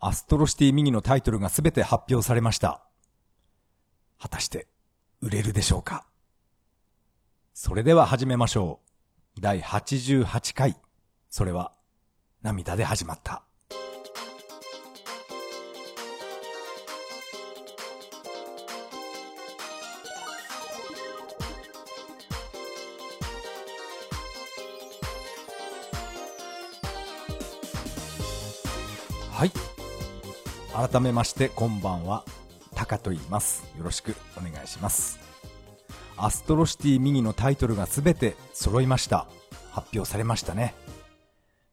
アストロシティミニのタイトルがすべて発表されました。果たして、売れるでしょうか？それでは始めましょう。第88回。それは、涙で始まった。改めまして、こんばんは。タカと言います。よろしくお願いします。アストロシティミニのタイトルがすべて揃いました。発表されましたね。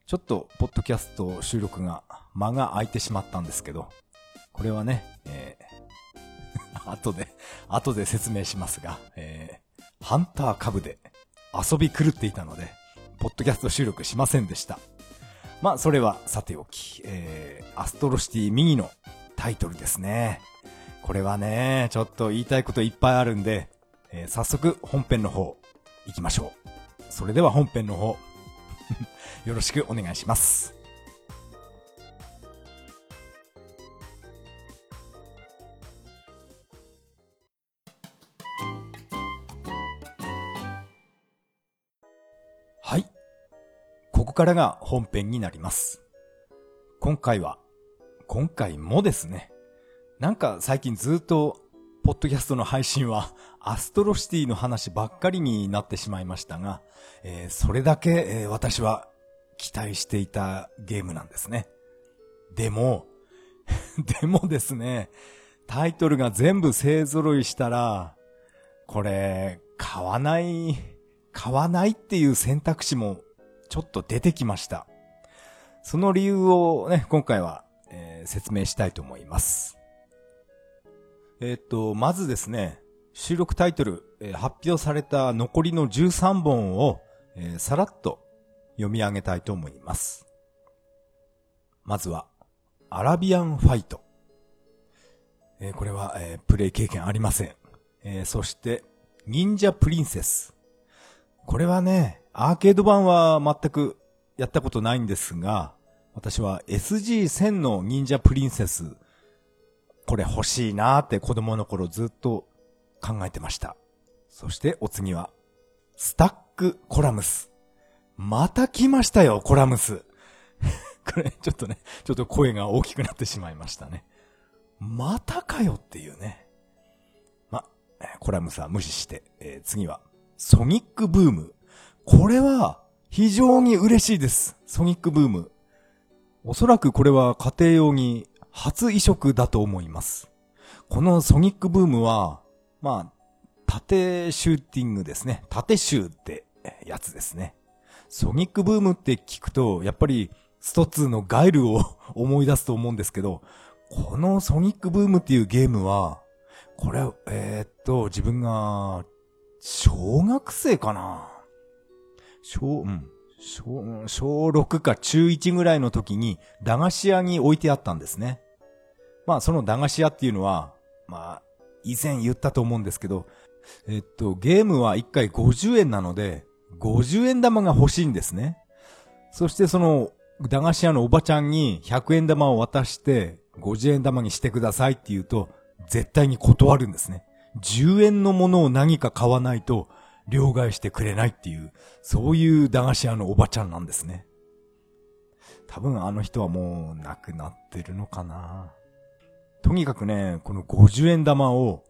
ちょっと、ポッドキャスト収録が間が空いてしまったんですけど、これはね、えー、後で、後で説明しますが、えー、ハンター株で遊び狂っていたので、ポッドキャスト収録しませんでした。まあ、それはさておき、えー、アストロシティミニのタイトルですね。これはね、ちょっと言いたいこといっぱいあるんで、えー早速本編の方行きましょう。それでは本編の方、よろしくお願いします。からが本編になります。今回は、今回もですね、なんか最近ずっと、ポッドキャストの配信は、アストロシティの話ばっかりになってしまいましたが、えーそれだけ、えー私は期待していたゲームなんですね。でも、でもですね、タイトルが全部勢揃いしたら、これ、買わない、買わないっていう選択肢もちょっと出てきました。その理由をね、今回は、えー説明したいと思います。えーっと、まずですね、収録タイトル、えー発表された残りの13本を、えーさらっと読み上げたいと思います。まずは、アラビアンファイト。えーこれは、えープレイ経験ありません。えーそして、忍者プリンセス。これはね、アーケード版は全くやったことないんですが、私は SG1000 の忍者プリンセス、これ欲しいなーって子供の頃ずっと考えてました。そしてお次は、スタックコラムス。また来ましたよ、コラムス。これ、ちょっとね、ちょっと声が大きくなってしまいましたね。またかよっていうね。ま、コラムスは無視して、えー次は、ソニックブーム。これは、非常に嬉しいです。ソニックブーム。おそらくこれは家庭用に初移植だと思います。このソニックブームは、まあ、縦シューティングですね。縦シューってやつですね。ソニックブームって聞くと、やっぱりスト2のガイルを思い出すと思うんですけど、このソニックブームっていうゲームは、これ、えーっと、自分が、小学生かな小、うん。小、うん小6か中1ぐらいの時に、駄菓子屋に置いてあったんですね。まあ、その駄菓子屋っていうのは、まあ、以前言ったと思うんですけど、えっと、ゲームは1回50円なので、50円玉が欲しいんですね。そしてその、駄菓子屋のおばちゃんに100円玉を渡して、50円玉にしてくださいって言うと、絶対に断るんですね。10円のものを何か買わないと、両替してくれないっていう、そういう駄菓子屋のおばちゃんなんですね。多分あの人はもう亡くなってるのかな。とにかくね、この50円玉を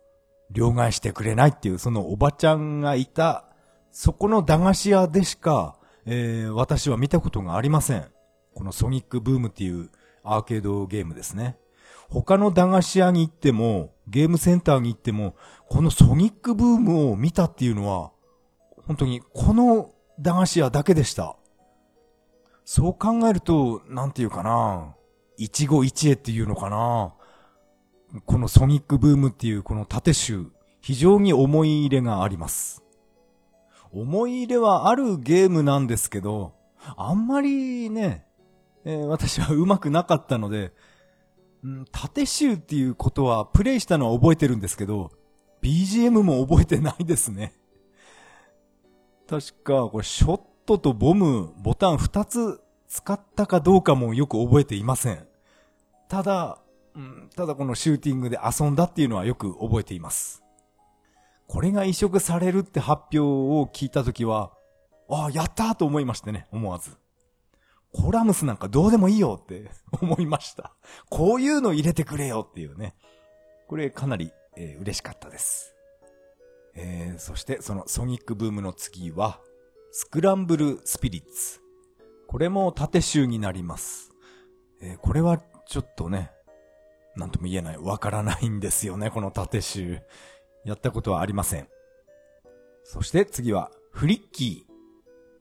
両替してくれないっていう、そのおばちゃんがいた、そこの駄菓子屋でしか、えー私は見たことがありません。このソニックブームっていうアーケードゲームですね。他の駄菓子屋に行っても、ゲームセンターに行っても、このソニックブームを見たっていうのは、本当にこの駄菓子屋だけでした。そう考えると、なんていうかな。一期一会っていうのかな。このソニックブームっていうこの縦集、非常に思い入れがあります。思い入れはあるゲームなんですけど、あんまりね、えー私は上手くなかったので、うん縦集っていうことはプレイしたのは覚えてるんですけど、BGM も覚えてないですね。確か、これ、ショットとボム、ボタン2つ使ったかどうかもよく覚えていません。ただ、うん、ただこのシューティングで遊んだっていうのはよく覚えています。これが移植されるって発表を聞いたときは、ああ、やったーと思いましてね、思わず。コラムスなんかどうでもいいよって 思いました。こういうの入れてくれよっていうね。これかなり、えー、嬉しかったです。えー、そしてそのソニックブームの次は、スクランブルスピリッツ。これも縦集になります。えー、これはちょっとね、なんとも言えない、わからないんですよね、この縦集。やったことはありません。そして次は、フリッキ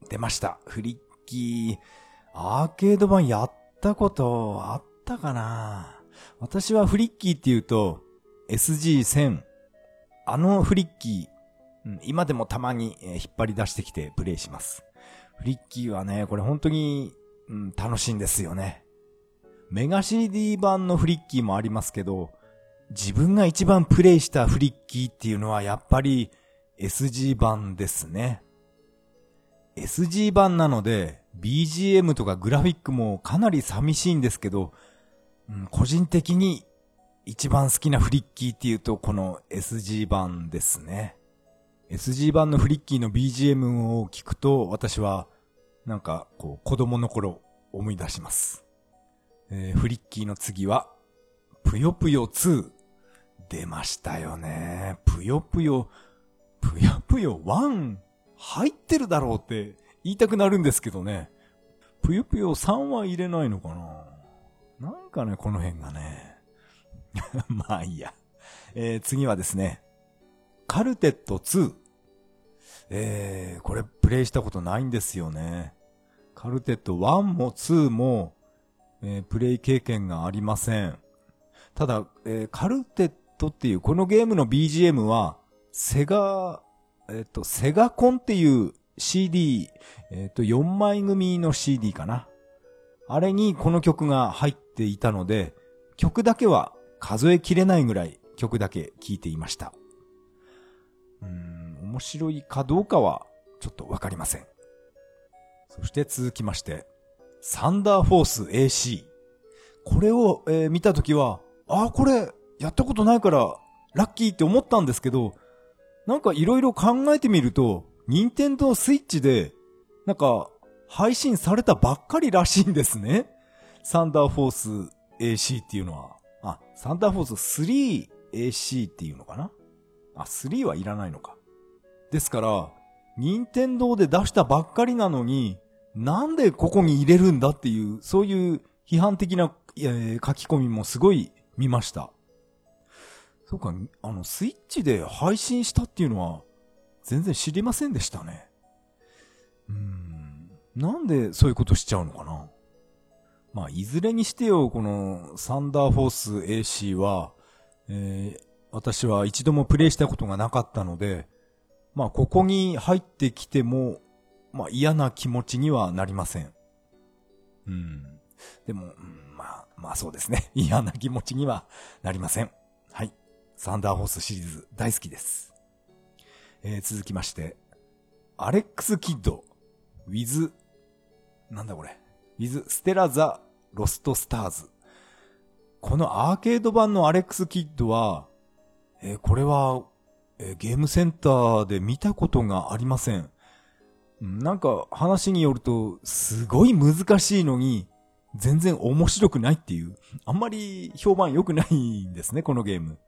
ー。出ました。フリッキー。アーケード版やったことあったかな私はフリッキーって言うと、SG1000。あのフリッキー、今でもたまに引っ張り出してきてプレイします。フリッキーはね、これ本当に、うん、楽しいんですよね。メガ CD 版のフリッキーもありますけど、自分が一番プレイしたフリッキーっていうのはやっぱり SG 版ですね。SG 版なので BGM とかグラフィックもかなり寂しいんですけど、うん、個人的に一番好きなフリッキーっていうとこの SG 版ですね。SG 版のフリッキーの BGM を聞くと私はなんかこう子供の頃思い出します。えー、フリッキーの次はぷよぷよ2出ましたよね。ぷよぷよ、ぷよぷよ1入ってるだろうって言いたくなるんですけどね。ぷよぷよ3は入れないのかななんかね、この辺がね。まあいいや。えー、次はですね、カルテット2。えー、これプレイしたことないんですよね。カルテット1も2も、えー、プレイ経験がありません。ただ、えー、カルテットっていうこのゲームの BGM は、セガ、えっ、ー、と、セガコンっていう CD、えっ、と、4枚組の CD かな。あれにこの曲が入っていたので、曲だけは数えきれないぐらい曲だけ聴いていました。うん、面白いかどうかはちょっとわかりません。そして続きまして、サンダーフォース AC。これを、えー、見たときは、ああ、これ、やったことないから、ラッキーって思ったんですけど、なんかいろいろ考えてみると、ニンテンドースイッチで、なんか、配信されたばっかりらしいんですね。サンダーフォース AC っていうのは。あ、サンダーフォース 3AC っていうのかな？あ、3はいらないのか。ですから、ニンテンドーで出したばっかりなのに、なんでここに入れるんだっていう、そういう批判的な、えー、書き込みもすごい見ました。そうか、あの、スイッチで配信したっていうのは、全然知りませんでしたね。うん。なんでそういうことしちゃうのかな？まあ、いずれにしてよ、この、サンダーフォース AC は、えー、私は一度もプレイしたことがなかったので、まあ、ここに入ってきても、まあ、嫌な気持ちにはなりません。うん。でも、うんまあそうですね。嫌な気持ちにはなりません。はい。サンダーフォースシリーズ大好きです。えー、続きまして、アレックスキッド、 with、なんだこれ、 with Stella The Lost Stars。このアーケード版のアレックスキッドは、えー、これは、えー、ゲームセンターで見たことがありません。なんか話によると、すごい難しいのに、全然面白くないっていう、あんまり評判良くないんですね、このゲーム。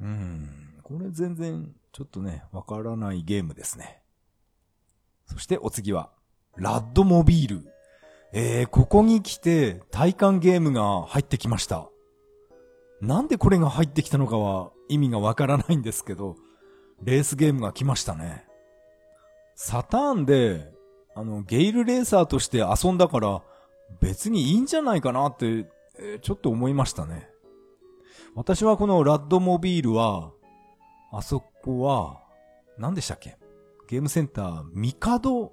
うん。これ全然、ちょっとね、わからないゲームですね。そしてお次は、ラッドモビール。えー、ここに来て、体感ゲームが入ってきました。なんでこれが入ってきたのかは意味がわからないんですけど、レースゲームが来ましたね。サターンで、あの、ゲイルレーサーとして遊んだから、別にいいんじゃないかなって、えー、ちょっと思いましたね。私はこのラッドモビールは、あそこは、何でしたっけ？ゲームセンター、ミカド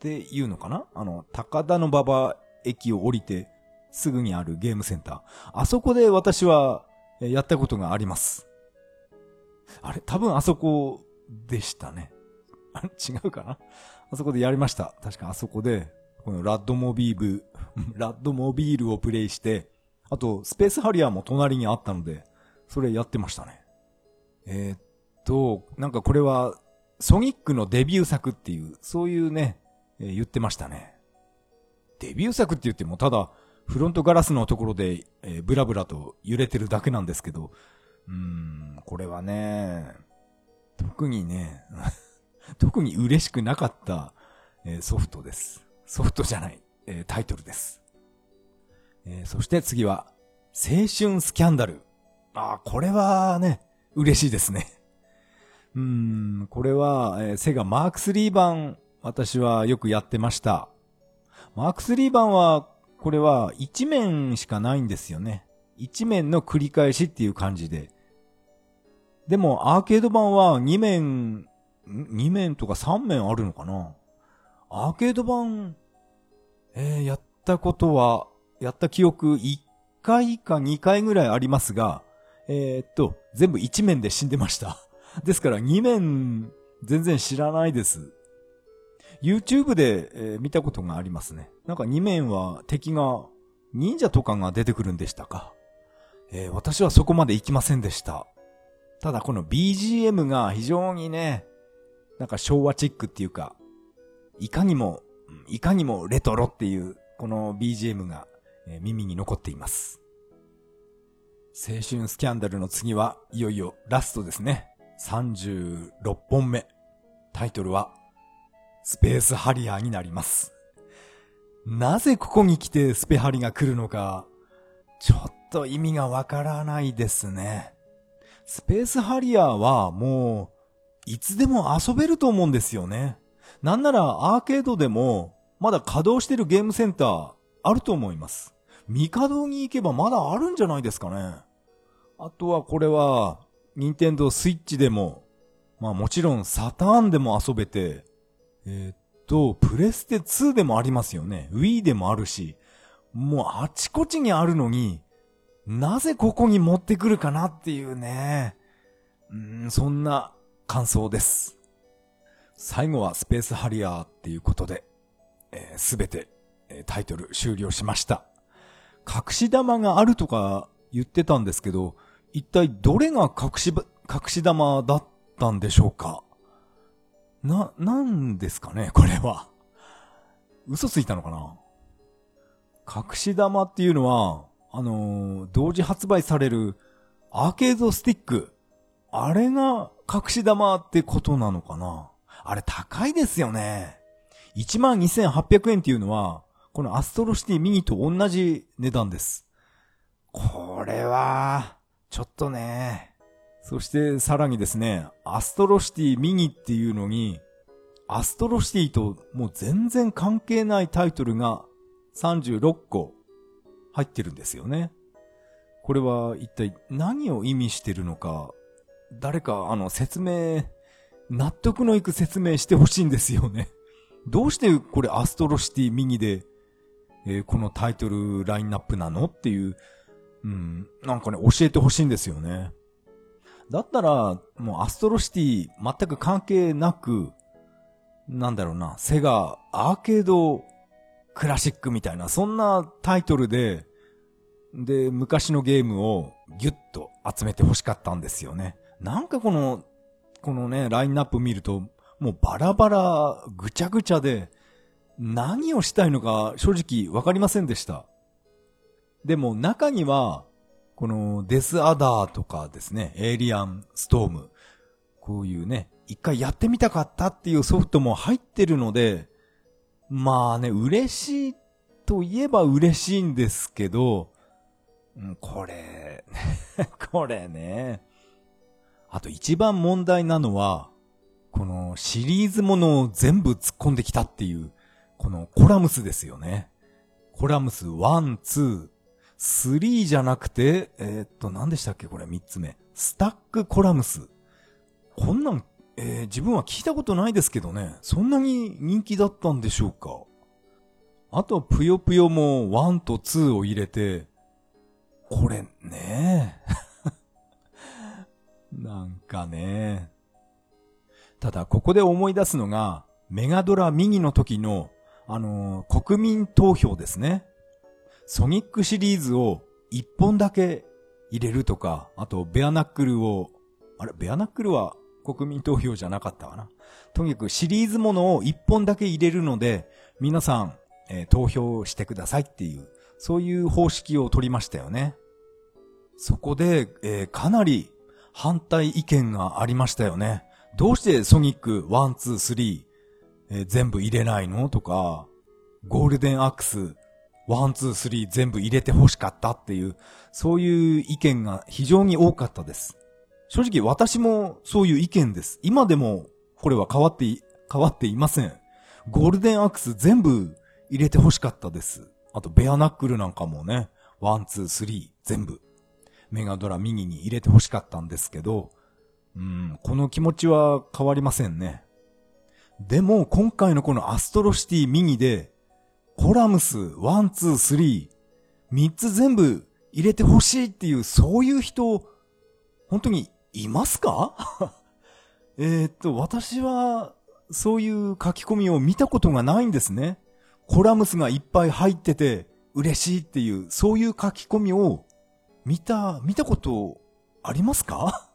っていうのかな？あの、高田の馬場駅を降りてすぐにあるゲームセンター。あそこで私はやったことがあります。あれ多分あそこでしたね。違うかな？あそこでやりました。確かあそこでこのラッドモビール、ラッドモビールをプレイしてあと、スペースハリアーも隣にあったので、それやってましたね。えー、っと、なんかこれは、ソニックのデビュー作っていう、そういうね、え、言ってましたね。デビュー作って言っても、ただ、フロントガラスのところで、えー、ブラブラと揺れてるだけなんですけど、うーん、これはね、特にね、特に嬉しくなかった、えー、ソフトです。ソフトじゃない、えー、タイトルです。えー、そして次は、青春スキャンダル。ああ、これはね、嬉しいですね。うーん、これは、えー、セガマーク3版、私はよくやってました。マーク3版は、これは1面しかないんですよね。1面の繰り返しっていう感じで。でも、アーケード版は2面、2面とか3面あるのかな？アーケード版、えー、やったことは、やった記憶1回か2回ぐらいありますが、えー、っと、全部1面で死んでました。ですから2面、全然知らないです。YouTube で、えー、見たことがありますね。なんか2面は敵が、忍者とかが出てくるんでしたか？えー、私はそこまで行きませんでした。ただこの BGM が非常にね、なんか昭和チックっていうか、いかにも、いかにもレトロっていう、この BGM が、えー、耳に残っています。青春スキャンダルの次はいよいよラストですね。36本目。タイトルは、スペースハリアーになります。なぜここに来てスペハリが来るのか、ちょっと意味がわからないですね。スペースハリアーはもう、いつでも遊べると思うんですよね。なんならアーケードでも、まだ稼働してるゲームセンター、あると思います。未稼働に行けばまだあるんじゃないですかね。あとはこれは、ニンテンドースイッチでも、まあもちろんサターンでも遊べて、えー、っと、プレステ2でもありますよね。Wii でもあるし、もうあちこちにあるのに、なぜここに持ってくるかなっていうね。うん、そんな感想です。最後はスペースハリアーっていうことで、す、え、べ、て、えー、タイトル終了しました。隠し玉があるとか言ってたんですけど、一体どれが隠し、隠し玉だったんでしょうか？な、なんですかねこれは。嘘ついたのかな？隠し玉っていうのは、あのー、同時発売されるアーケードスティック。あれが隠し玉ってことなのかな？あれ高いですよね。12,800円っていうのは、このアストロシティミニと同じ値段です。これは、ちょっとね。そしてさらにですね、アストロシティミニっていうのに、アストロシティともう全然関係ないタイトルが36個入ってるんですよね。これは一体何を意味してるのか、誰かあの説明、納得のいく説明してほしいんですよね。どうしてこれアストロシティミニで、えー、このタイトルラインナップなのっていう、うん、なんかね、教えてほしいんですよね。だったら、もうアストロシティ全く関係なく、なんだろうな、セガアーケードクラシックみたいな、そんなタイトルで、で、昔のゲームをギュッと集めて欲しかったんですよね。なんかこの、このね、ラインナップ見ると、もうバラバラ、ぐちゃぐちゃで、何をしたいのか正直わかりませんでした。でも中には、このデスアダーとかですね、エイリアンストーム、こういうね、一回やってみたかったっていうソフトも入ってるので、まあね、嬉しいと言えば嬉しいんですけど、これ、これね。あと一番問題なのは、このシリーズものを全部突っ込んできたっていう、このコラムスですよね。コラムス1、2、3じゃなくて、えー、っと、何でしたっけこれ3つ目。スタックコラムス。こんなんえー、自分は聞いたことないですけどね、そんなに人気だったんでしょうかあと、ぷよぷよも1と2を入れて、これね なんかね。ただ、ここで思い出すのが、メガドラミニの時の、あのー、国民投票ですね。ソニックシリーズを一本だけ入れるとか、あとベアナックルを、あれ、ベアナックルは国民投票じゃなかったかな。とにかくシリーズものを一本だけ入れるので、皆さん、えー、投票してくださいっていう、そういう方式を取りましたよね。そこで、えー、かなり反対意見がありましたよね。どうしてソニック1、2、3、えー、全部入れないの？とか、ゴールデンアックス1、2、3全部入れて欲しかったっていう、そういう意見が非常に多かったです。正直私もそういう意見です。今でもこれは変わって、変わっていません。ゴールデンアクス全部入れて欲しかったです。あと、ベアナックルなんかもね、 One、Two、Three、全部、メガドラミニに入れて欲しかったんですけど、うん、この気持ちは変わりませんね。でも、今回のこのアストロシティミニで、コラムス、 One、Two、Three、三つ全部入れて欲しいっていう、そういう人、本当にいますか？えっと、私は、そういう書き込みを見たことがないんですね。コラムスがいっぱい入ってて嬉しいっていう、そういう書き込みを見た、見たことありますか？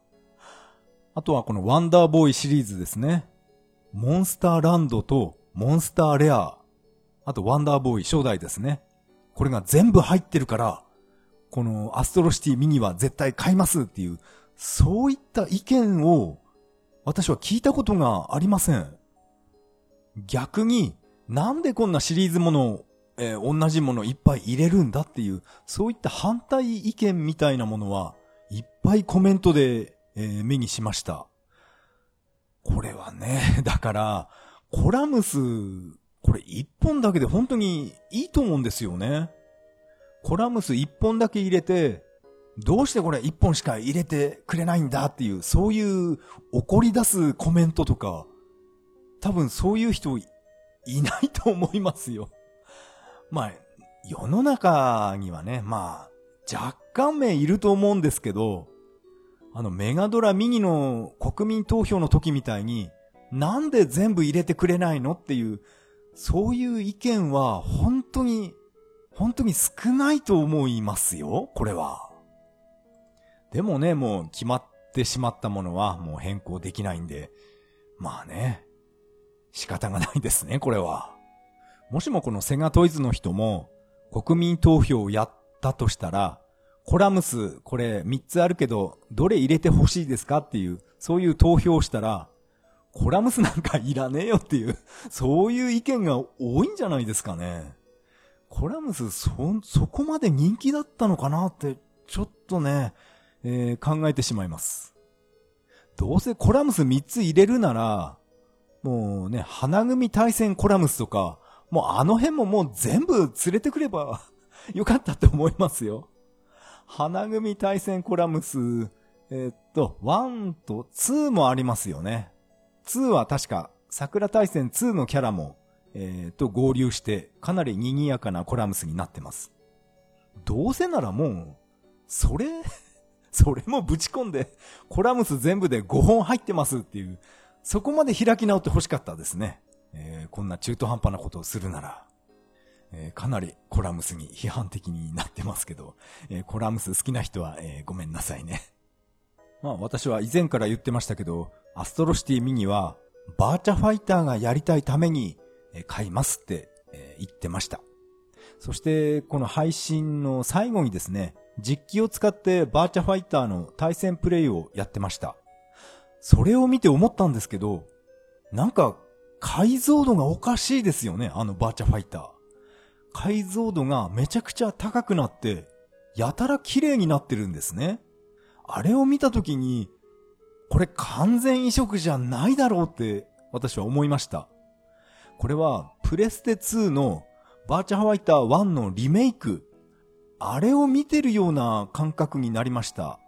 あとはこのワンダーボーイシリーズですね。モンスターランドとモンスターレア。あとワンダーボーイ初代ですね。これが全部入ってるから、このアストロシティミニは絶対買いますっていう、そういった意見を私は聞いたことがありません。逆に、なんでこんなシリーズものを、えー、同じものいっぱい入れるんだっていう、そういった反対意見みたいなものは、いっぱいコメントで、えー、目にしました。これはね、だから、コラムス、これ一本だけで本当にいいと思うんですよね。コラムス一本だけ入れて、どうしてこれ一本しか入れてくれないんだっていう、そういう怒り出すコメントとか、多分そういう人いないと思いますよ。まあ、世の中にはね、まあ、若干名いると思うんですけど、あのメガドラミニの国民投票の時みたいに、なんで全部入れてくれないのっていう、そういう意見は本当に、本当に少ないと思いますよ、これは。でもね、もう決まってしまったものはもう変更できないんで、まあね、仕方がないですね、これは。もしもこのセガトイズの人も国民投票をやったとしたら、コラムス、これ3つあるけど、どれ入れてほしいですかっていう、そういう投票をしたら、コラムスなんかいらねえよっていう、そういう意見が多いんじゃないですかね。コラムス、そ、そこまで人気だったのかなって、ちょっとね、えー、考えてしまいます。どうせコラムス3つ入れるなら、もうね、花組対戦コラムスとか、もうあの辺ももう全部連れてくれば よかったって思いますよ。花組対戦コラムス、えー、っと、1と2もありますよね。2は確か、桜対戦2のキャラも、えー、と合流して、かなり賑やかなコラムスになってます。どうせならもう、それ それもぶち込んで、コラムス全部で5本入ってますっていう、そこまで開き直って欲しかったですね。えー、こんな中途半端なことをするなら、えー、かなりコラムスに批判的になってますけど、えー、コラムス好きな人は、えーごめんなさいね。まあ私は以前から言ってましたけど、アストロシティミニは、バーチャファイターがやりたいために、買いますって、言ってました。そして、この配信の最後にですね、実機を使ってバーチャファイターの対戦プレイをやってました。それを見て思ったんですけど、なんか解像度がおかしいですよね、あのバーチャファイター。解像度がめちゃくちゃ高くなって、やたら綺麗になってるんですね。あれを見たときに、これ完全移植じゃないだろうって私は思いました。これはプレステ2のバーチャファイター1のリメイクあれを見てるような感覚になりました。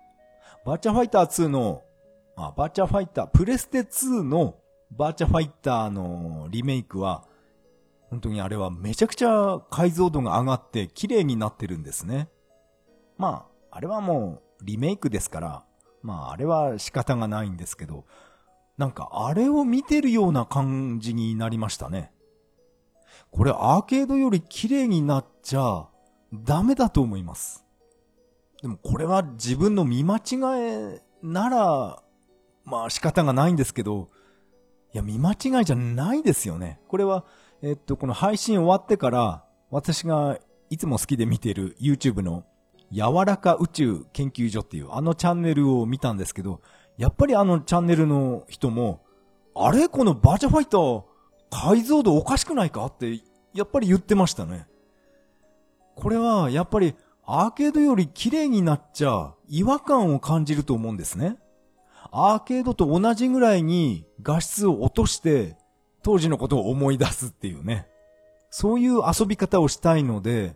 バーチャファイター2の、あ、バーチャファイター、プレステ2のバーチャファイターのリメイクは、本当にあれはめちゃくちゃ解像度が上がって綺麗になってるんですね。まあ、あれはもうリメイクですから、まああれは仕方がないんですけど、なんかあれを見てるような感じになりましたね。これアーケードより綺麗になっちゃダメだと思います。でもこれは自分の見間違えなら、まあ仕方がないんですけど、いや、見間違いじゃないですよね。これは、えっと、この配信終わってから、私がいつも好きで見てる YouTube の柔らか宇宙研究所っていうあのチャンネルを見たんですけど、やっぱりあのチャンネルの人も、あれこのバーチャファイター、解像度おかしくないかって、やっぱり言ってましたね。これは、やっぱり、アーケードより綺麗になっちゃ、違和感を感じると思うんですね。アーケードと同じぐらいに画質を落として、当時のことを思い出すっていうね。そういう遊び方をしたいので、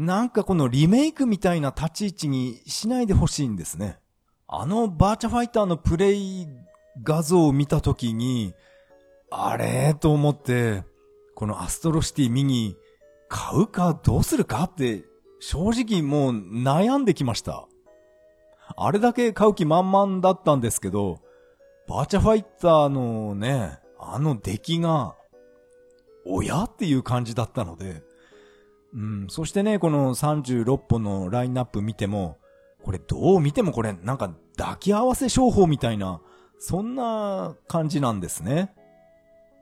なんかこのリメイクみたいな立ち位置にしないでほしいんですね。あのバーチャファイターのプレイ画像を見たときに、あれと思って、このアストロシティミニ買うかどうするかって正直もう悩んできました。あれだけ買う気満々だったんですけど、バーチャファイターのね、あの出来が、親っていう感じだったので、うん、そしてね、この36本のラインナップ見ても、これどう見てもこれなんか抱き合わせ商法みたいな、そんな感じなんですね。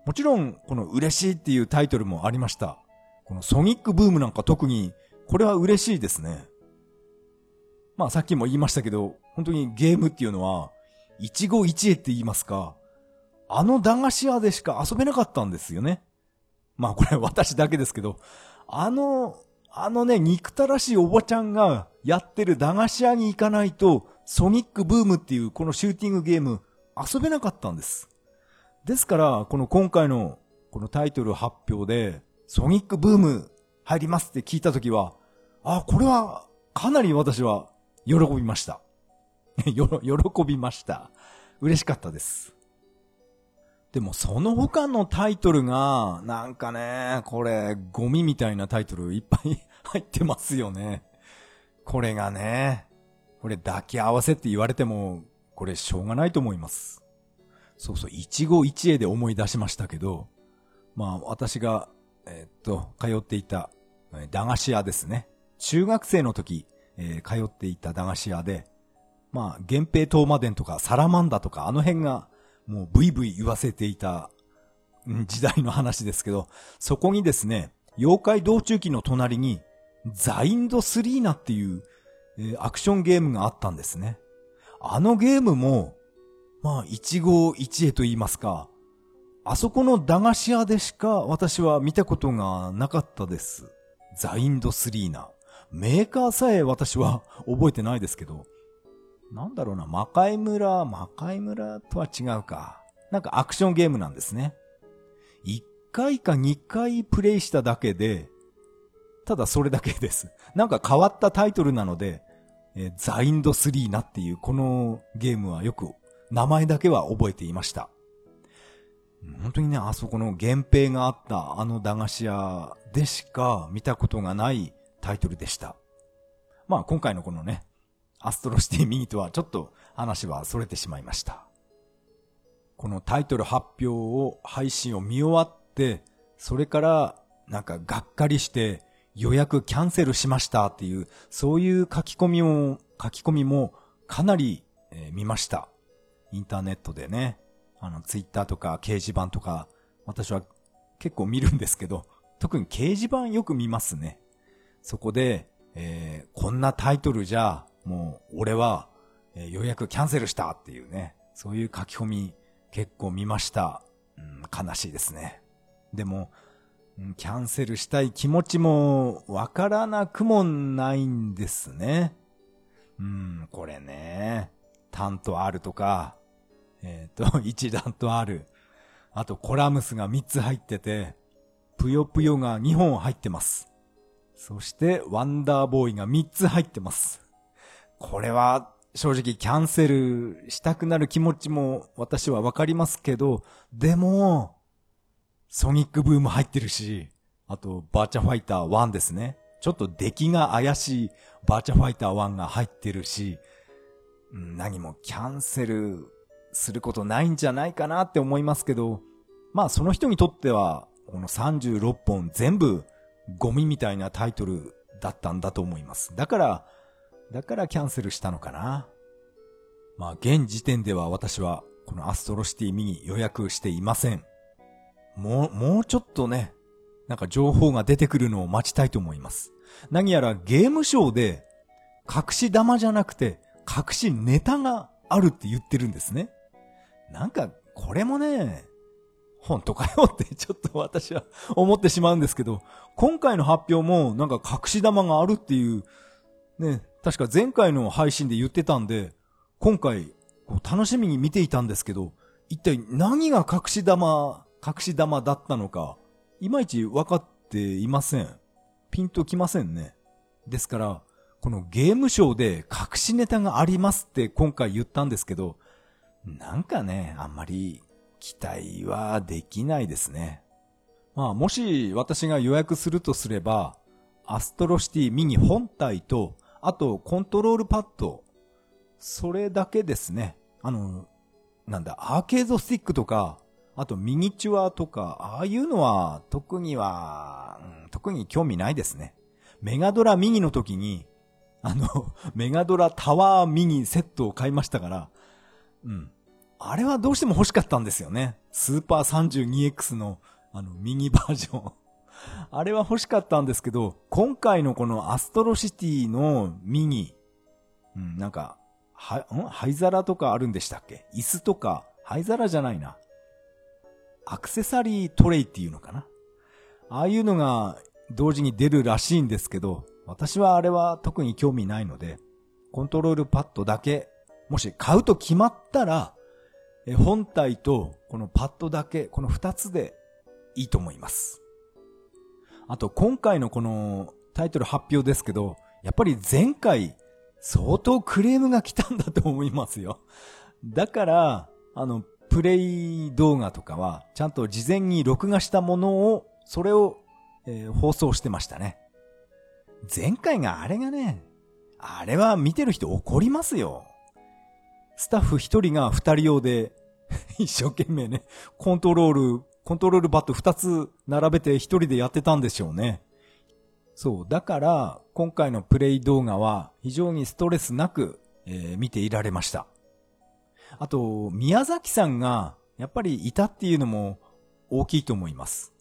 もちろん、この嬉しいっていうタイトルもありました。このソニックブームなんか特に、これは嬉しいですね。まあさっきも言いましたけど、本当にゲームっていうのは、一期一会って言いますか、あの駄菓子屋でしか遊べなかったんですよね。まあこれ私だけですけど、あの、あのね、憎たらしいおばちゃんがやってる駄菓子屋に行かないと、ソニックブームっていうこのシューティングゲーム遊べなかったんです。ですから、この今回のこのタイトル発表で、ソニックブーム入りますって聞いたときは、あ、これはかなり私は喜びました。喜びました。嬉しかったです。でもその他のタイトルが、なんかね、これ、ゴミみたいなタイトルいっぱい入ってますよね。これがね、これ抱き合わせって言われても、これしょうがないと思います。そうそう、一期一会で思い出しましたけど、まあ私が、えー、っと、通っていた、駄菓子屋ですね。中学生の時、えー、通っていた駄菓子屋で、まあ、源平東馬伝とかサラマンダとかあの辺がもうブイブイ言わせていた時代の話ですけど、そこにですね、妖怪道中記の隣に、ザインドスリーナっていう、えー、アクションゲームがあったんですね。あのゲームも、まあ、一号一会と言いますか、あそこの駄菓子屋でしか私は見たことがなかったです。ザインドスリーナ。メーカーさえ私は覚えてないですけど、なんだろうな、魔界村、魔界村とは違うか。なんかアクションゲームなんですね。1回か2回プレイしただけで、ただそれだけです。なんか変わったタイトルなので、えー、ザインド3なっていうこのゲームはよく名前だけは覚えていました。本当にね、あそこの原平があったあの駄菓子屋でしか見たことがないタイトルでした。まあ今回のこのね、アストロシティミニとはちょっと話は逸れてしまいました。このタイトル発表を、配信を見終わって、それからなんかがっかりして予約キャンセルしましたっていう、そういう書き込みも、書き込みもかなり、えー、見ました。インターネットでね、あの、ツイッターとか掲示板とか、私は結構見るんですけど、特に掲示板よく見ますね。そこで、えー、こんなタイトルじゃ、もう、俺は、えー、予約キャンセルしたっていうね、そういう書き込み結構見ました。うん、悲しいですね。でも、うん、キャンセルしたい気持ちもわからなくもないんですね。うん、これね、単とあるとか、えっ、ー、と、一段とある。あと、コラムスが3つ入ってて、ぷよぷよが2本入ってます。そして、ワンダーボーイが3つ入ってます。これは正直キャンセルしたくなる気持ちも私はわかりますけど、でも、ソニックブーム入ってるし、あとバーチャファイター1ですね。ちょっと出来が怪しいバーチャファイター1が入ってるし、何もキャンセルすることないんじゃないかなって思いますけど、まあその人にとっては、この36本全部ゴミみたいなタイトルだったんだと思います。だから、だからキャンセルしたのかな。まあ、現時点では私は、このアストロシティミニ予約していません。もう、もうちょっとね、なんか情報が出てくるのを待ちたいと思います。何やらゲームショーで、隠し玉じゃなくて、隠しネタがあるって言ってるんですね。なんか、これもね、本当かよってちょっと私は思ってしまうんですけど、今回の発表もなんか隠し玉があるっていう、ね、確か前回の配信で言ってたんで、今回楽しみに見ていたんですけど、一体何が隠し玉、隠し玉だったのか、いまいち分かっていません。ピンときませんね。ですから、このゲームショーで隠しネタがありますって今回言ったんですけど、なんかね、あんまり期待はできないですね。まあ、もし私が予約するとすれば、アストロシティミニ本体と、あとコントロールパッド、それだけですね。あの、なんだ、アーケードスティックとか、あとミニチュアとか、ああいうのは特には、うん、特に興味ないですね。メガドラミニの時に、あの、メガドラタワーミニセットを買いましたから、うん。あれはどうしても欲しかったんですよね。スーパー 32X の、あの、ミニバージョン。あれは欲しかったんですけど、今回のこのアストロシティのミニ、うん、なんか、は、ん？灰皿とかあるんでしたっけ？椅子とか、灰皿じゃないな。アクセサリートレイっていうのかな？ああいうのが同時に出るらしいんですけど、私はあれは特に興味ないので、コントロールパッドだけ、もし買うと決まったら、本体とこのパッドだけ、この二つでいいと思います。あと今回のこのタイトル発表ですけど、やっぱり前回相当クレームが来たんだと思いますよ。だから、あの、プレイ動画とかは、ちゃんと事前に録画したものを、それを、えー、放送してましたね。前回があれがね、あれは見てる人怒りますよ。スタッフ一人が二人用で、一生懸命ね、コントロール、コントロールバット二つ並べて一人でやってたんでしょうね。そう。だから、今回のプレイ動画は非常にストレスなく、えー、見ていられました。あと、宮崎さんがやっぱりいたっていうのも大きいと思います。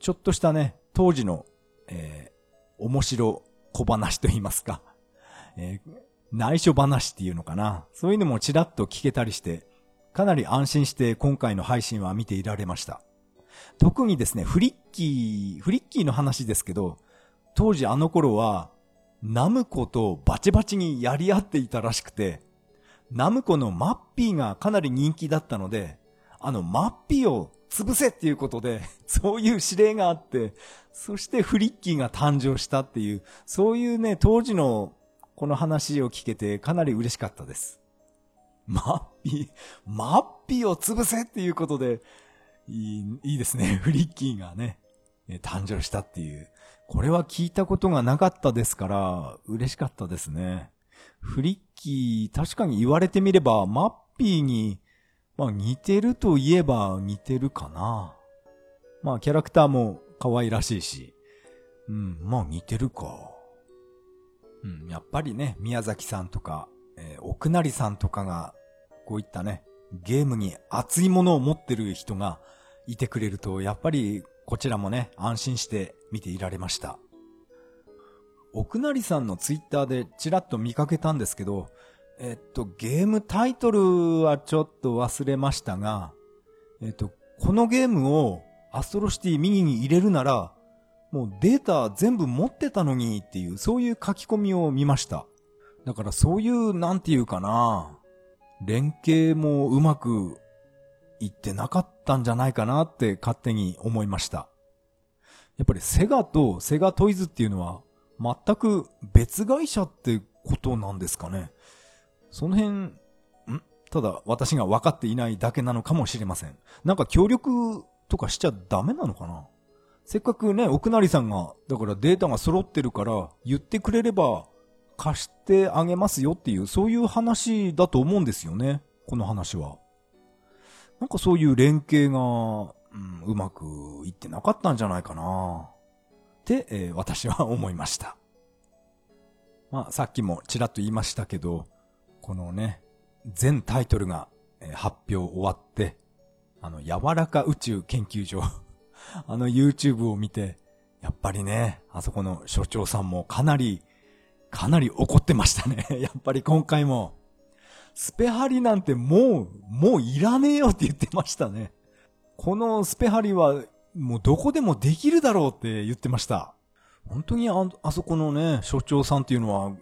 ちょっとしたね、当時の、えー、面白小話と言いますか、えー、内緒話っていうのかな。そういうのもちらっと聞けたりして、かなり安心して今回の配信は見ていられました。特にですね、フリッキー、フリッキーの話ですけど、当時あの頃は、ナムコとバチバチにやり合っていたらしくて、ナムコのマッピーがかなり人気だったので、あのマッピーを潰せっていうことで、そういう指令があって、そしてフリッキーが誕生したっていう、そういうね、当時のこの話を聞けてかなり嬉しかったです。マッピー、マッピーを潰せっていうことで、いい、いいですね。フリッキーがね、誕生したっていう。これは聞いたことがなかったですから、嬉しかったですね。フリッキー、確かに言われてみれば、マッピーに、まあ似てるといえば似てるかな。まあキャラクターも可愛らしいし。うん、まあ似てるか。うん、やっぱりね、宮崎さんとか、奥成さんとかが、こういったね、ゲームに熱いものを持ってる人がいてくれると、やっぱりこちらもね、安心して見ていられました。奥成さんのツイッターでちらっと見かけたんですけど、えっと、ゲームタイトルはちょっと忘れましたが、えっと、このゲームをアストロシティ右に入れるなら、もうデータ全部持ってたのにっていう、そういう書き込みを見ました。だからそういう、なんていうかな、連携もうまく言ってなかったんじゃないかなって勝手に思いました。やっぱりセガとセガトイズっていうのは全く別会社ってことなんですかね。その辺、ん？ただ私が分かっていないだけなのかもしれません。なんか協力とかしちゃダメなのかなせっかくね、奥成さんが、だからデータが揃ってるから言ってくれれば貸してあげますよっていう、そういう話だと思うんですよね。この話は。なんかそういう連携が、うん、うまくいってなかったんじゃないかなって、えー、私は思いました。まあ、さっきもちらっと言いましたけど、このね、全タイトルが、えー発表終わって、あの、柔らか宇宙研究所、あの YouTube を見て、やっぱりね、あそこの所長さんもかなり、かなり怒ってましたね。やっぱり今回も。スペハリなんてもう、もういらねえよって言ってましたね。このスペハリは、もうどこでもできるだろうって言ってました。本当にあ、あそこのね、所長さんっていうのは、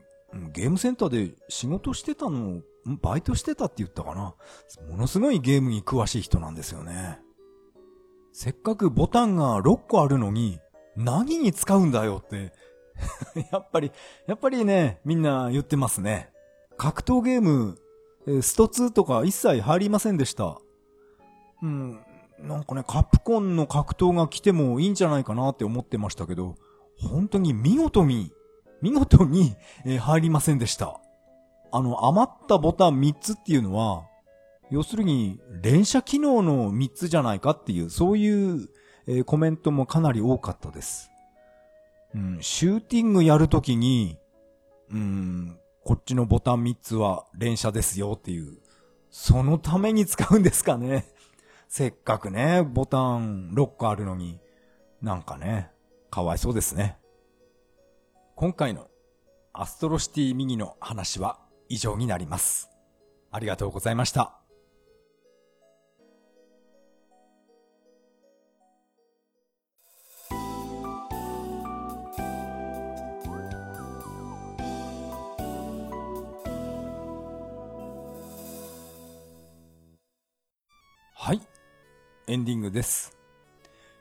ゲームセンターで仕事してたの、バイトしてたって言ったかな。ものすごいゲームに詳しい人なんですよね。せっかくボタンが6個あるのに、何に使うんだよって。やっぱり、やっぱりね、みんな言ってますね。格闘ゲーム、スト2とか一切入りませんでした。うん、なんかね、カプコンの格闘が来てもいいんじゃないかなって思ってましたけど、本当に見事に、見事に、入りませんでした。あの、余ったボタン3つっていうのは、要するに、連射機能の3つじゃないかっていう、そういう、えーコメントもかなり多かったです。うん、シューティングやるときに、うん、こっちのボタン3つは連射ですよっていう、そのために使うんですかね。せっかくね、ボタン6個あるのに、なんかね、かわいそうですね。今回のアストロシティミニの話は以上になります。ありがとうございました。エンディングです。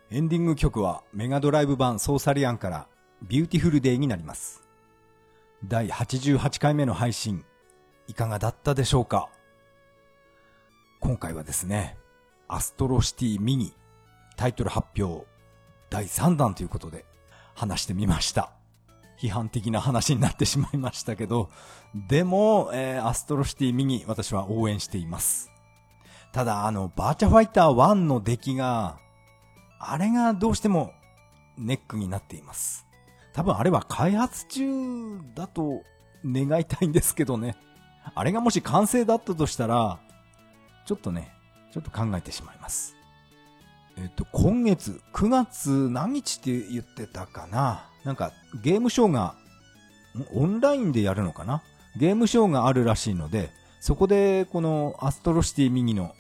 エンディング曲はメガドライブ版ソーサリアンから Beautiful Day になります。第88回目の配信、いかがだったでしょうか？今回はですね、アストロシティミニタイトル発表第3弾ということで話してみました。批判的な話になってしまいましたけど、でも、えーアストロシティミニ私は応援しています。ただ、あの、バーチャファイター1の出来が、あれがどうしてもネックになっています。多分あれは開発中だと願いたいんですけどね。あれがもし完成だったとしたら、ちょっとね、ちょっと考えてしまいます。えっと、今月、9月何日って言ってたかななんか、ゲームショーが、オンラインでやるのかなゲームショーがあるらしいので、そこで、このアストロシティミニの、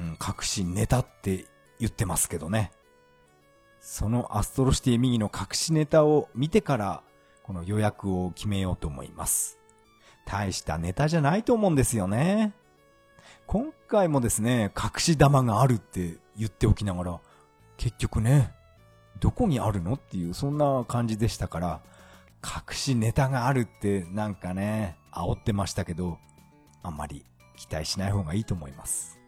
うん、隠しネタって言ってますけどね。そのアストロシティミニの隠しネタを見てから、この予約を決めようと思います。大したネタじゃないと思うんですよね。今回もですね、隠し玉があるって言っておきながら、結局ね、どこにあるのっていう、そんな感じでしたから、隠しネタがあるってなんかね、煽ってましたけど、あんまり期待しない方がいいと思います。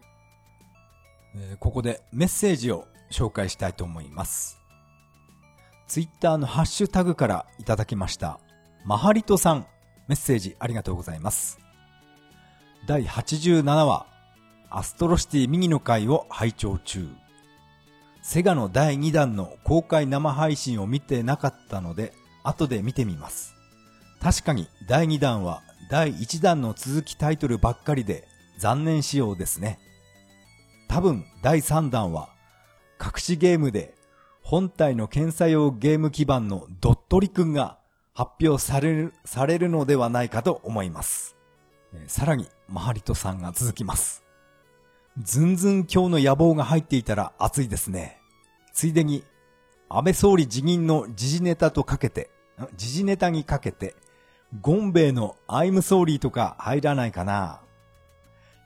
えここでメッセージを紹介したいと思います。ツイッターのハッシュタグからいただきました。マハリトさん、メッセージありがとうございます。第87話、アストロシティミニの回を拝聴中。セガの第2弾の公開生配信を見てなかったので、後で見てみます。確かに第2弾は第1弾の続きタイトルばっかりで残念仕様ですね。多分第3弾は隠しゲームで本体の検査用ゲーム基盤のドットリくんが発表される、されるのではないかと思います。えーさらに、マハリトさんが続きます。ずんずん教の野望が入っていたら熱いですね。ついでに、安倍総理辞任の時事ネタとかけて、時事ネタにかけて、ゴンベイの I'm Sorry とか入らないかな。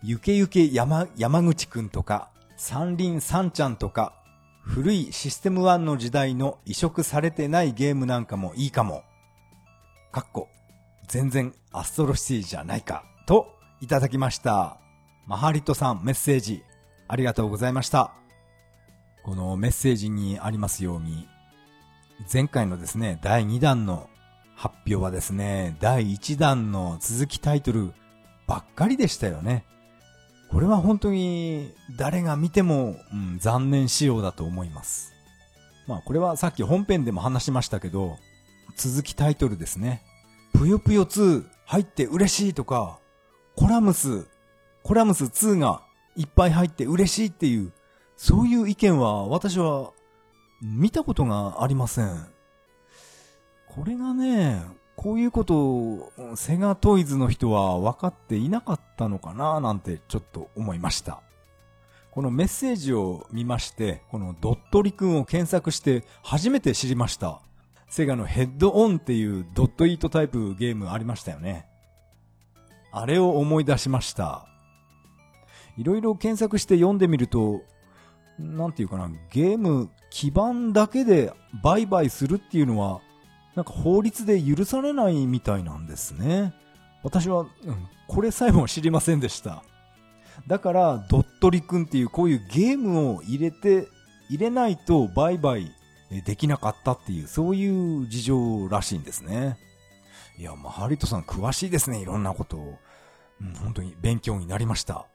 ゆけゆけ山、山口くんとか、三輪さんちゃんとか、古いシステム1の時代の移植されてないゲームなんかもいいかも。かっこ、全然アストロシティじゃないか、といただきました。マハリトさんメッセージ、ありがとうございました。このメッセージにありますように、前回のですね、第2弾の発表はですね、第1弾の続きタイトルばっかりでしたよね。これは本当に誰が見ても、うん、残念仕様だと思います。まあこれはさっき本編でも話しましたけど、続きタイトルですね。ぷよぷよ2入って嬉しいとか、コラムス、コラムス2がいっぱい入って嬉しいっていう、そういう意見は私は見たことがありません。これがね、こういうことをセガトイズの人は分かっていなかったのかななんてちょっと思いました。このメッセージを見まして、このドットリくんを検索して初めて知りました。セガのヘッドオンっていうドットイートタイプゲームありましたよね。あれを思い出しました。いろいろ検索して読んでみると、なんていうかな、ゲーム基盤だけで売買するっていうのは、なんか法律で許されないみたいなんですね。私は、うん、これさえも知りませんでした。だから、ドットリくんっていうこういうゲームを入れて、入れないと売買できなかったっていう、そういう事情らしいんですね。いや、まあ、ハリトさん詳しいですね、いろんなことを。うん、本当に勉強になりました。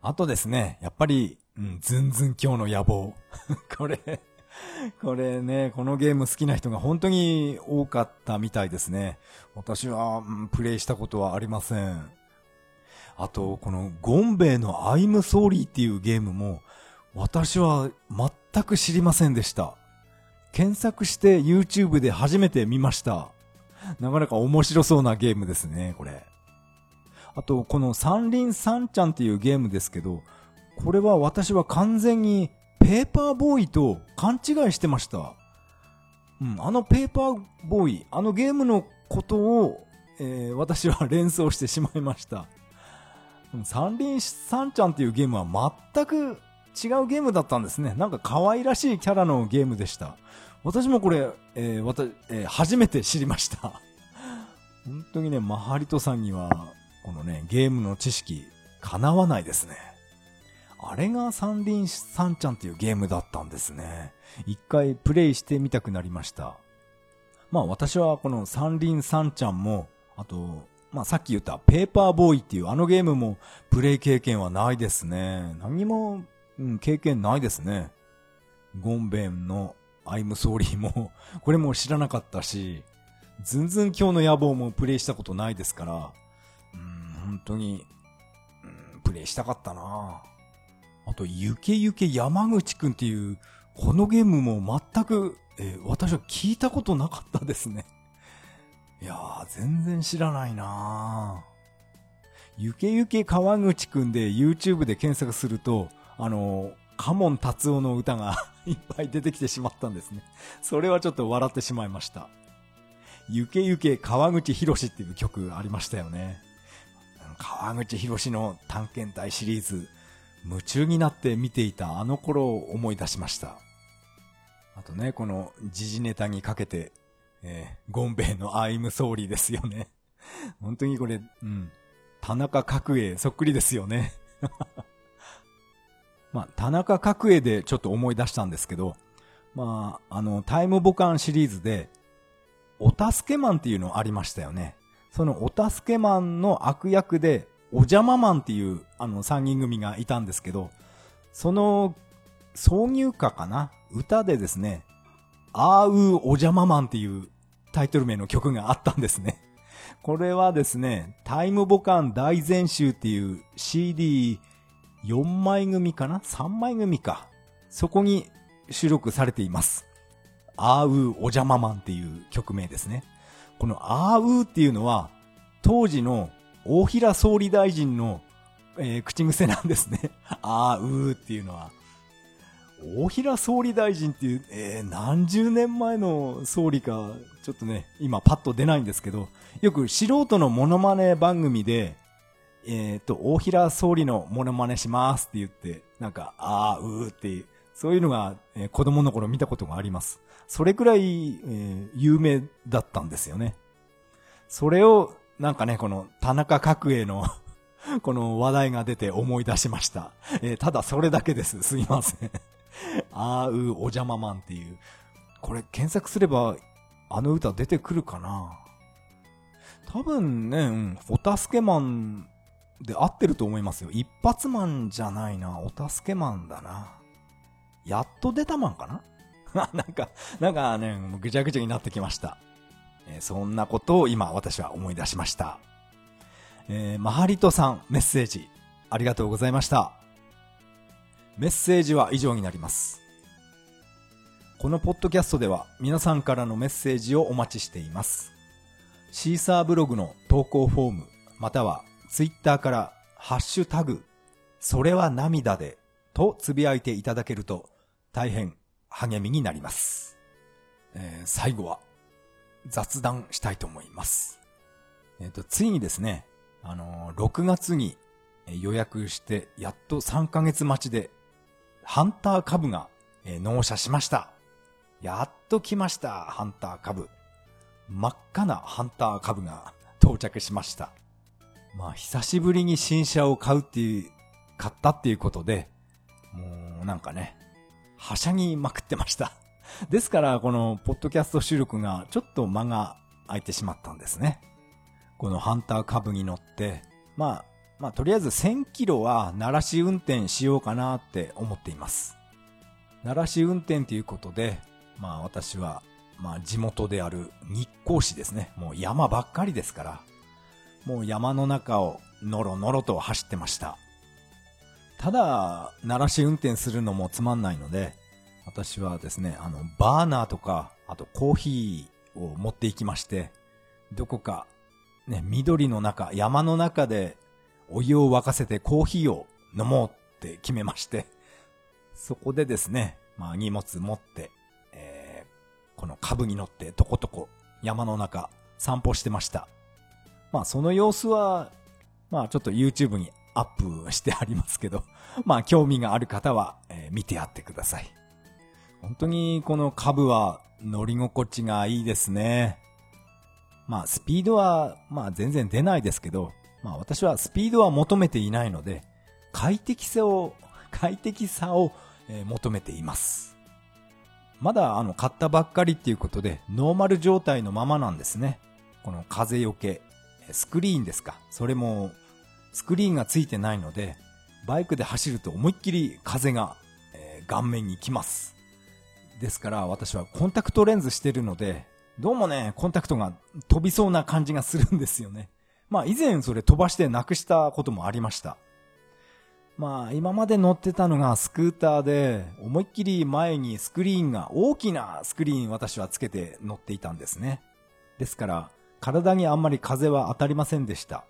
あとですね、やっぱり、うん、ズンズン今日の野望。これ これね、このゲーム好きな人が本当に多かったみたいですね。私は、うん、プレイしたことはありません。あと、このゴンベイの I'm Sorry っていうゲームも、私は全く知りませんでした。検索して YouTube で初めて見ました。なかなか面白そうなゲームですね、これ。あと、この三輪三ちゃんっていうゲームですけど、これは私は完全にペーパーボーイと勘違いしてました。うん、あのペーパーボーイ、あのゲームのことを、えー、私は連想してしまいました。三輪三ちゃんっていうゲームは全く違うゲームだったんですね。なんか可愛らしいキャラのゲームでした。私もこれ、えー、私、えー、初めて知りました。本当にね、マハリトさんには、このね、ゲームの知識、叶わないですね。あれが三輪三ちゃんっていうゲームだったんですね。一回プレイしてみたくなりました。まあ私はこの三輪三ちゃんも、あと、まあさっき言ったペーパーボーイっていうあのゲームもプレイ経験はないですね。何も、うん、経験ないですね。ゴンベンのアイムソーリーもこれも知らなかったし、ずんずん今日の野望もプレイしたことないですから、うん本当に、うん、プレイしたかったなぁあと、ゆけゆけ山口くんっていう、このゲームも全く、えー、私は聞いたことなかったですね。いやー、全然知らないなーゆけゆけ川口くんで YouTube で検索すると、あのー、カモン達夫の歌が いっぱい出てきてしまったんですね。それはちょっと笑ってしまいました。ゆけゆけ川口博士っていう曲ありましたよね。川口博士の探検隊シリーズ、夢中になって見ていたあの頃を思い出しました。あとね、この時事ネタにかけて、えー、ゴンベイの I'm Sorry ですよね。本当にこれ、うん、田中角栄そっくりですよね。まあ、田中角栄でちょっと思い出したんですけど、まあ、あの、タイムボカンシリーズで、お助けマンっていうのありましたよね。そのお助けマンの悪役で、お邪魔マンっていう、あの、三人組がいたんですけど、その、挿入歌かな？歌でですね、あーうーお邪魔マンっていうタイトル名の曲があったんですね。これはですね、タイムボカン大全集っていう CD4 枚組かな ?3 枚組か。そこに収録されています。あーうーお邪魔マンっていう曲名ですね。このあーうーっていうのは、当時の大平総理大臣の、えー、口癖なんですね。あーうーっていうのは。大平総理大臣っていう、えー、何十年前の総理か、ちょっとね、今パッと出ないんですけど、よく素人のモノマネ番組で、えっ、ー、と、大平総理のモノマネしますって言って、なんか、あーうーっていう、そういうのが、えー、子供の頃見たことがあります。それくらい、えー、有名だったんですよね。それを、なんかね、この田中角栄の この話題が出て思い出しました。えー、ただそれだけです。すいません あーうお邪魔マンっていう。これ検索すれば、あの歌出てくるかな？多分ね、うん、お助けマンで合ってると思いますよ。一発マンじゃないな。お助けマンだな。やっと出たマンかな？なんか、なんかね、ぐちゃぐちゃになってきました。そんなことを今私は思い出しました。えー、マハリトさんメッセージありがとうございました。メッセージは以上になります。このポッドキャストでは皆さんからのメッセージをお待ちしています。シーサーブログの投稿フォーム、またはツイッターからハッシュタグ、それは涙でとつぶやいていただけると大変励みになります。えー、最後は雑談したいと思います。えっ、ー、と、ついにですね、あのー、6月に予約してやっと3ヶ月待ちでハンター株が納車しました。やっと来ました、ハンター株。真っ赤なハンター株が到着しました。まあ、久しぶりに新車を買うっていう、買ったっていうことで、もうなんかね、はしゃぎまくってました。ですから、このポッドキャスト収録がちょっと間が空いてしまったんですね。このハンター株に乗って、まあ、まあ、とりあえず1000キロは鳴らし運転しようかなって思っています。鳴らし運転ということで、まあ私は、まあ地元である日光市ですね。もう山ばっかりですから、もう山の中をのろのろと走ってました。ただ、鳴らし運転するのもつまんないので、私はですね、あの、バーナーとか、あとコーヒーを持っていきまして、どこか、ね、緑の中、山の中でお湯を沸かせてコーヒーを飲もうって決めまして、そこでですね、まあ荷物持って、えー、この株に乗ってとことこ山の中散歩してました。まあその様子は、まあちょっと YouTube にアップしてありますけど、まあ興味がある方は、えー、見てやってください。本当にこの株は乗り心地がいいですね。まあスピードはまあ全然出ないですけど、まあ私はスピードは求めていないので、快適さを、快適さを、え、求めています。まだあの買ったばっかりっていうことで、ノーマル状態のままなんですね。この風よけ、スクリーンですか。それも、スクリーンがついてないので、バイクで走ると思いっきり風が、え、顔面に来ます。ですから私はコンタクトレンズしてるので、どうもね、コンタクトが飛びそうな感じがするんですよね。まあ以前それ飛ばしてなくしたこともありました。まあ今まで乗ってたのがスクーターで思いっきり前にスクリーンが大きなスクリーン私はつけて乗っていたんですね。ですから体にあんまり風は当たりませんでした。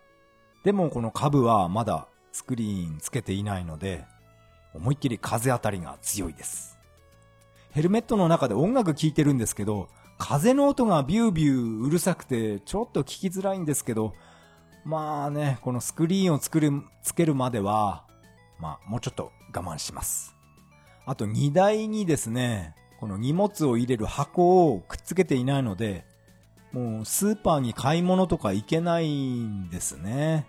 でもこの株はまだスクリーンつけていないので思いっきり風当たりが強いです。ヘルメットの中で音楽聴いてるんですけど風の音がビュービューうるさくてちょっと聞きづらいんですけどまあね、このスクリーンを作る、つけるまでは、まあ、もうちょっと我慢します。あと荷台にですね、この荷物を入れる箱をくっつけていないので、もうスーパーに買い物とか行けないんですね。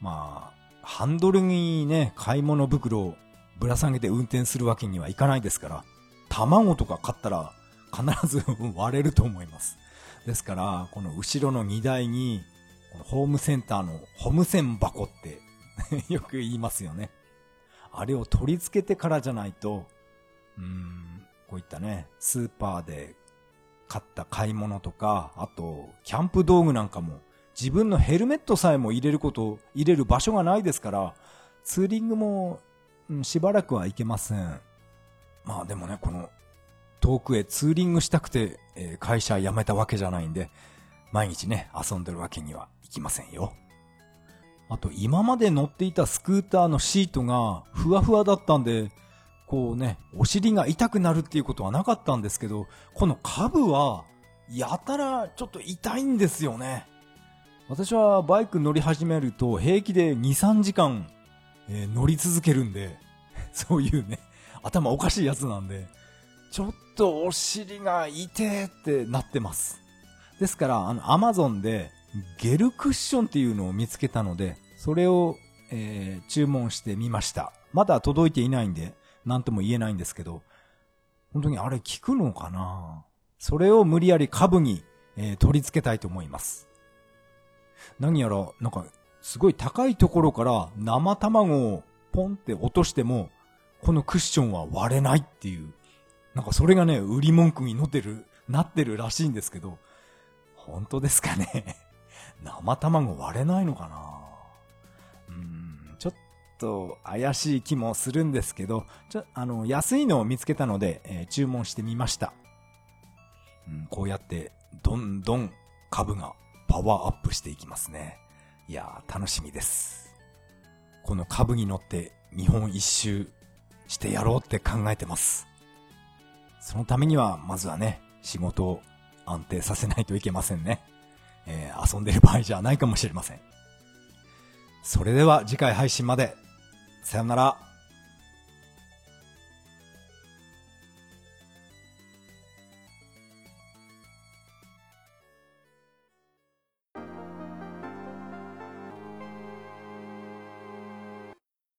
まあ、ハンドルにね、買い物袋をぶら下げて運転するわけにはいかないですから、卵とか買ったら必ず割れると思います。ですから、この後ろの荷台にホームセンターのホームセン箱って よく言いますよね。あれを取り付けてからじゃないと、うん、こういったね、スーパーで買った買い物とか、あと、キャンプ道具なんかも、自分のヘルメットさえも入れること、入れる場所がないですから、ツーリングも、うん、しばらくはいけません。まあでもね、この、遠くへツーリングしたくて、えー、会社辞めたわけじゃないんで、毎日ね、遊んでるわけにはいきませんよ。あと、今まで乗っていたスクーターのシートがふわふわだったんで、こうね、お尻が痛くなるっていうことはなかったんですけど、この株は、やたらちょっと痛いんですよね。私はバイク乗り始めると平気で2、3時間、え、乗り続けるんで、そういうね、頭おかしいやつなんで、ちょっとお尻が痛えってなってます。ですから、あの、アマゾンでゲルクッションっていうのを見つけたので、それを、えー、注文してみました。まだ届いていないんで、なんとも言えないんですけど、本当にあれ効くのかな？それを無理やり株に、えー、取り付けたいと思います。何やら、なんか、すごい高いところから生卵をポンって落としても、このクッションは割れないっていう、なんかそれがね、売り文句になってる、なってるらしいんですけど、本当ですかね 生卵割れないのかなうん、ちょっと怪しい気もするんですけど、ちょ、あの、安いのを見つけたので、えー、注文してみました。うん、こうやって、どんどん株がパワーアップしていきますね。いやー、楽しみです。この株に乗って日本一周してやろうって考えてます。そのためには、まずはね、仕事を安定させないといけませんね。えー、遊んでる場合じゃないかもしれません。それでは次回配信まで。さよなら。